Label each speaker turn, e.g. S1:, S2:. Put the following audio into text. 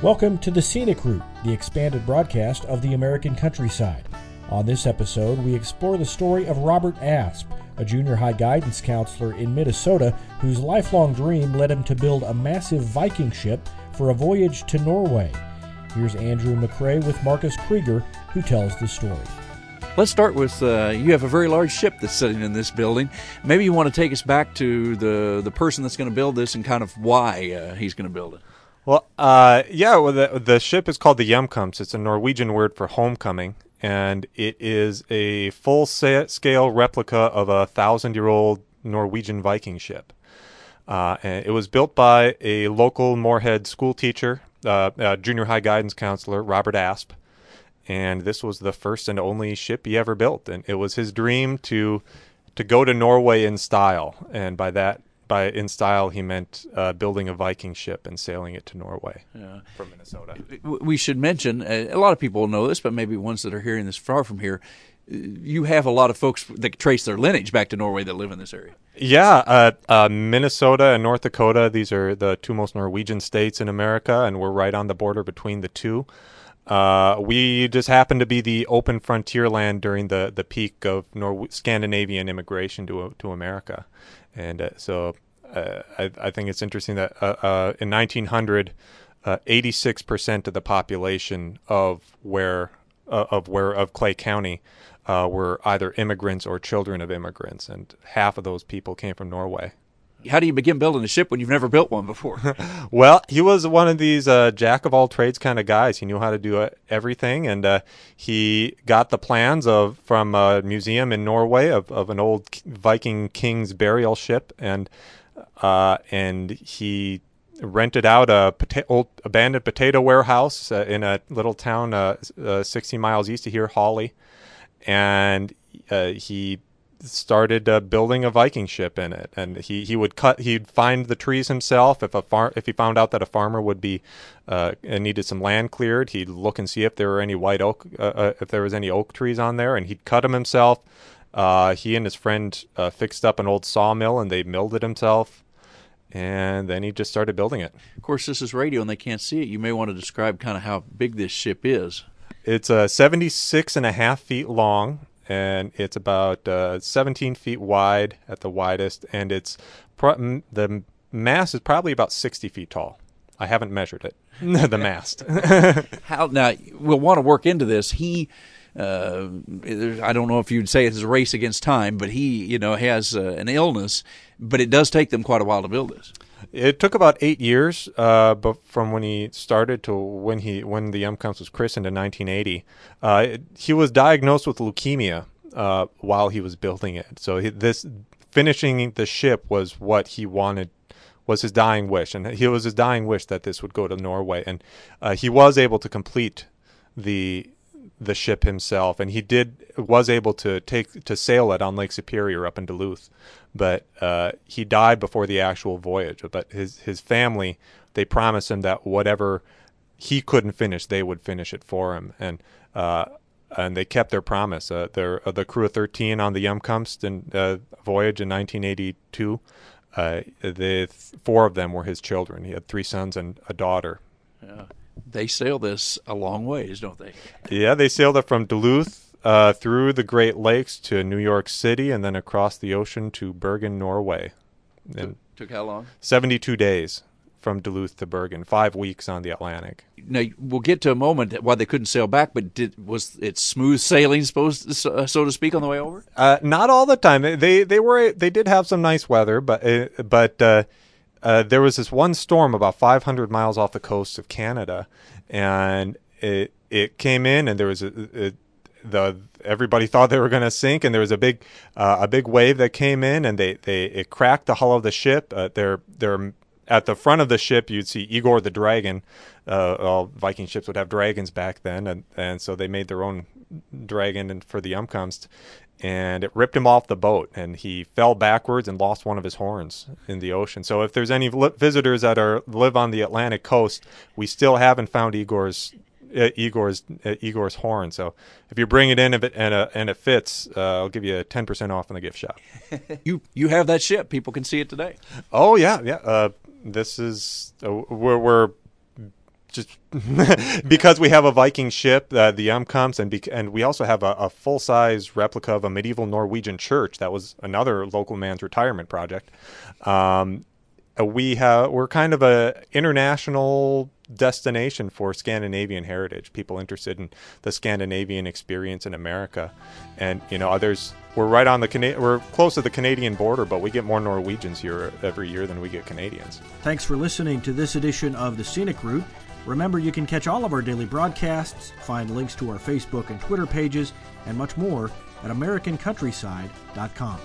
S1: Welcome to the Scenic Route, the expanded broadcast of the American countryside. On this episode, we explore the story of Robert Asp, a junior high guidance counselor in Minnesota whose lifelong dream led him to build a massive Viking ship for a voyage to Norway. Here's Andrew McCrae with Marcus Krieger, who tells the story.
S2: Let's start with uh, you have a very large ship that's sitting in this building. Maybe you want to take us back to the the person that's going to build this and kind of why uh, he's going to build it.
S3: Well, uh, yeah, well, the, the ship is called the Hjemkomst. It's a Norwegian word for homecoming, and it is a full scale replica of a thousand year old Norwegian Viking ship. Uh, and it was built by a local Moorhead school teacher, uh, junior high guidance counselor, Robert Asp. And this was the first and only ship he ever built. And it was his dream to to go to Norway in style. And by that, by in style he meant uh, building a Viking ship and sailing it to Norway yeah. from Minnesota.
S2: We should mention uh, a lot of people know this, but maybe ones that are hearing this far from here. Uh, you have a lot of folks that trace their lineage back to Norway that live in this area.
S3: Yeah, uh, uh, Minnesota and North Dakota. These are the two most Norwegian states in America, and we're right on the border between the two. Uh, we just happened to be the open frontier land during the, the peak of Nor- Scandinavian immigration to to America, and uh, so uh, I, I, think it's interesting that uh, uh, in 1900, 86% of the population of where of where of Clay County were either immigrants or children of immigrants, and half of those people came from Norway
S2: how do you begin building a ship when you've never built one before?
S3: well, he was one of these uh, jack of all trades kind of guys. He knew how to do uh, everything, and uh, he got the plans of from a museum in Norway of, of an old Viking king's burial ship, and uh, and he rented out a pota- old abandoned potato warehouse uh, in a little town uh, 16 miles east of here, Hawley, and he started uh, building a Viking ship in it, and he, he would cut he'd find the trees himself. If a far if he found out that a farmer would be uh, needed some land cleared, he'd look and see if there were any white oak uh, uh if there was any oak trees on there, and he'd cut them himself. Uh, he and his friend uh, fixed up an old sawmill, and they milled it himself. And then he just started building it.
S2: Of course, this is radio, and they can't see it. You may want to describe kind of how big this ship is.
S3: It's uh, 76 and a half feet long and it's about uh, 17 feet wide at the widest, and it's pro- the mast is probably about 60 feet tall. I haven't measured it, the mast.
S2: How now? We'll want to work into this. He. Uh, I don't know if you'd say it's a race against time, but he, you know, has uh, an illness. But it does take them quite a while to build this.
S3: It took about eight years, uh, but from when he started to when he when the Hjemkomst was christened in 1980, uh, he was diagnosed with leukemia uh, while he was building it. So he, this finishing the ship was what he wanted was his dying wish, and he was his dying wish that this would go to Norway, and uh, he was able to complete the the ship himself, and he did was able to take to sail it on Lake Superior up in Duluth, but uh, he died before the actual voyage. But his his family they promised him that whatever he couldn't finish, they would finish it for him, and uh, and they kept their promise. Uh, uh, the crew of thirteen on the Hjemkomst and uh, voyage in 1982. Uh, the four of them were his children. He had three sons and a daughter.
S2: Yeah they sail this a long ways, don't they?
S3: Yeah, they sailed it from Duluth uh, through the Great Lakes to New York City and then across the ocean to Bergen, Norway.
S2: And took, took how long?
S3: 72 days from Duluth to Bergen, five weeks on the Atlantic.
S2: Now we'll get to a moment why they couldn't sail back, but did was it smooth sailing, supposed to, uh, so to speak, on the way over?
S3: Uh, not all the time. They they were they did have some nice weather, but uh, but uh, uh, there was this one storm about 500 miles off the coast of Canada, and it it came in, and there was a, the everybody thought they were going to sink, and there was a big uh, a big wave that came in, and they, they it cracked the hull of the ship. Uh, they're they're at the front of the ship, you'd see Igor the dragon. Uh, all Viking ships would have dragons back then, and, and so they made their own dragon and for the Hjemkomst, and it ripped him off the boat and he fell backwards and lost one of his horns in the ocean. So if there's any visitors that are live on the Atlantic coast, we still haven't found Igor's uh, Igor's uh, Igor's horn. So if you bring it in if it, and, uh, and it fits, uh, I'll give you a ten percent off in the gift shop.
S2: you you have that ship. People can see it today.
S3: Oh yeah, yeah. Uh, this is uh, we're, we're just because we have a Viking ship, uh, the Hjemkomst, and bec- and we also have a, a full size replica of a medieval Norwegian church. That was another local man's retirement project. Um, uh, we have we're kind of a international destination for Scandinavian heritage. People interested in the Scandinavian experience in America, and you know, others. We're right on the Cana- we're close to the Canadian border, but we get more Norwegians here every year than we get Canadians.
S1: Thanks for listening to this edition of the Scenic Route. Remember, you can catch all of our daily broadcasts, find links to our Facebook and Twitter pages, and much more at AmericanCountryside.com.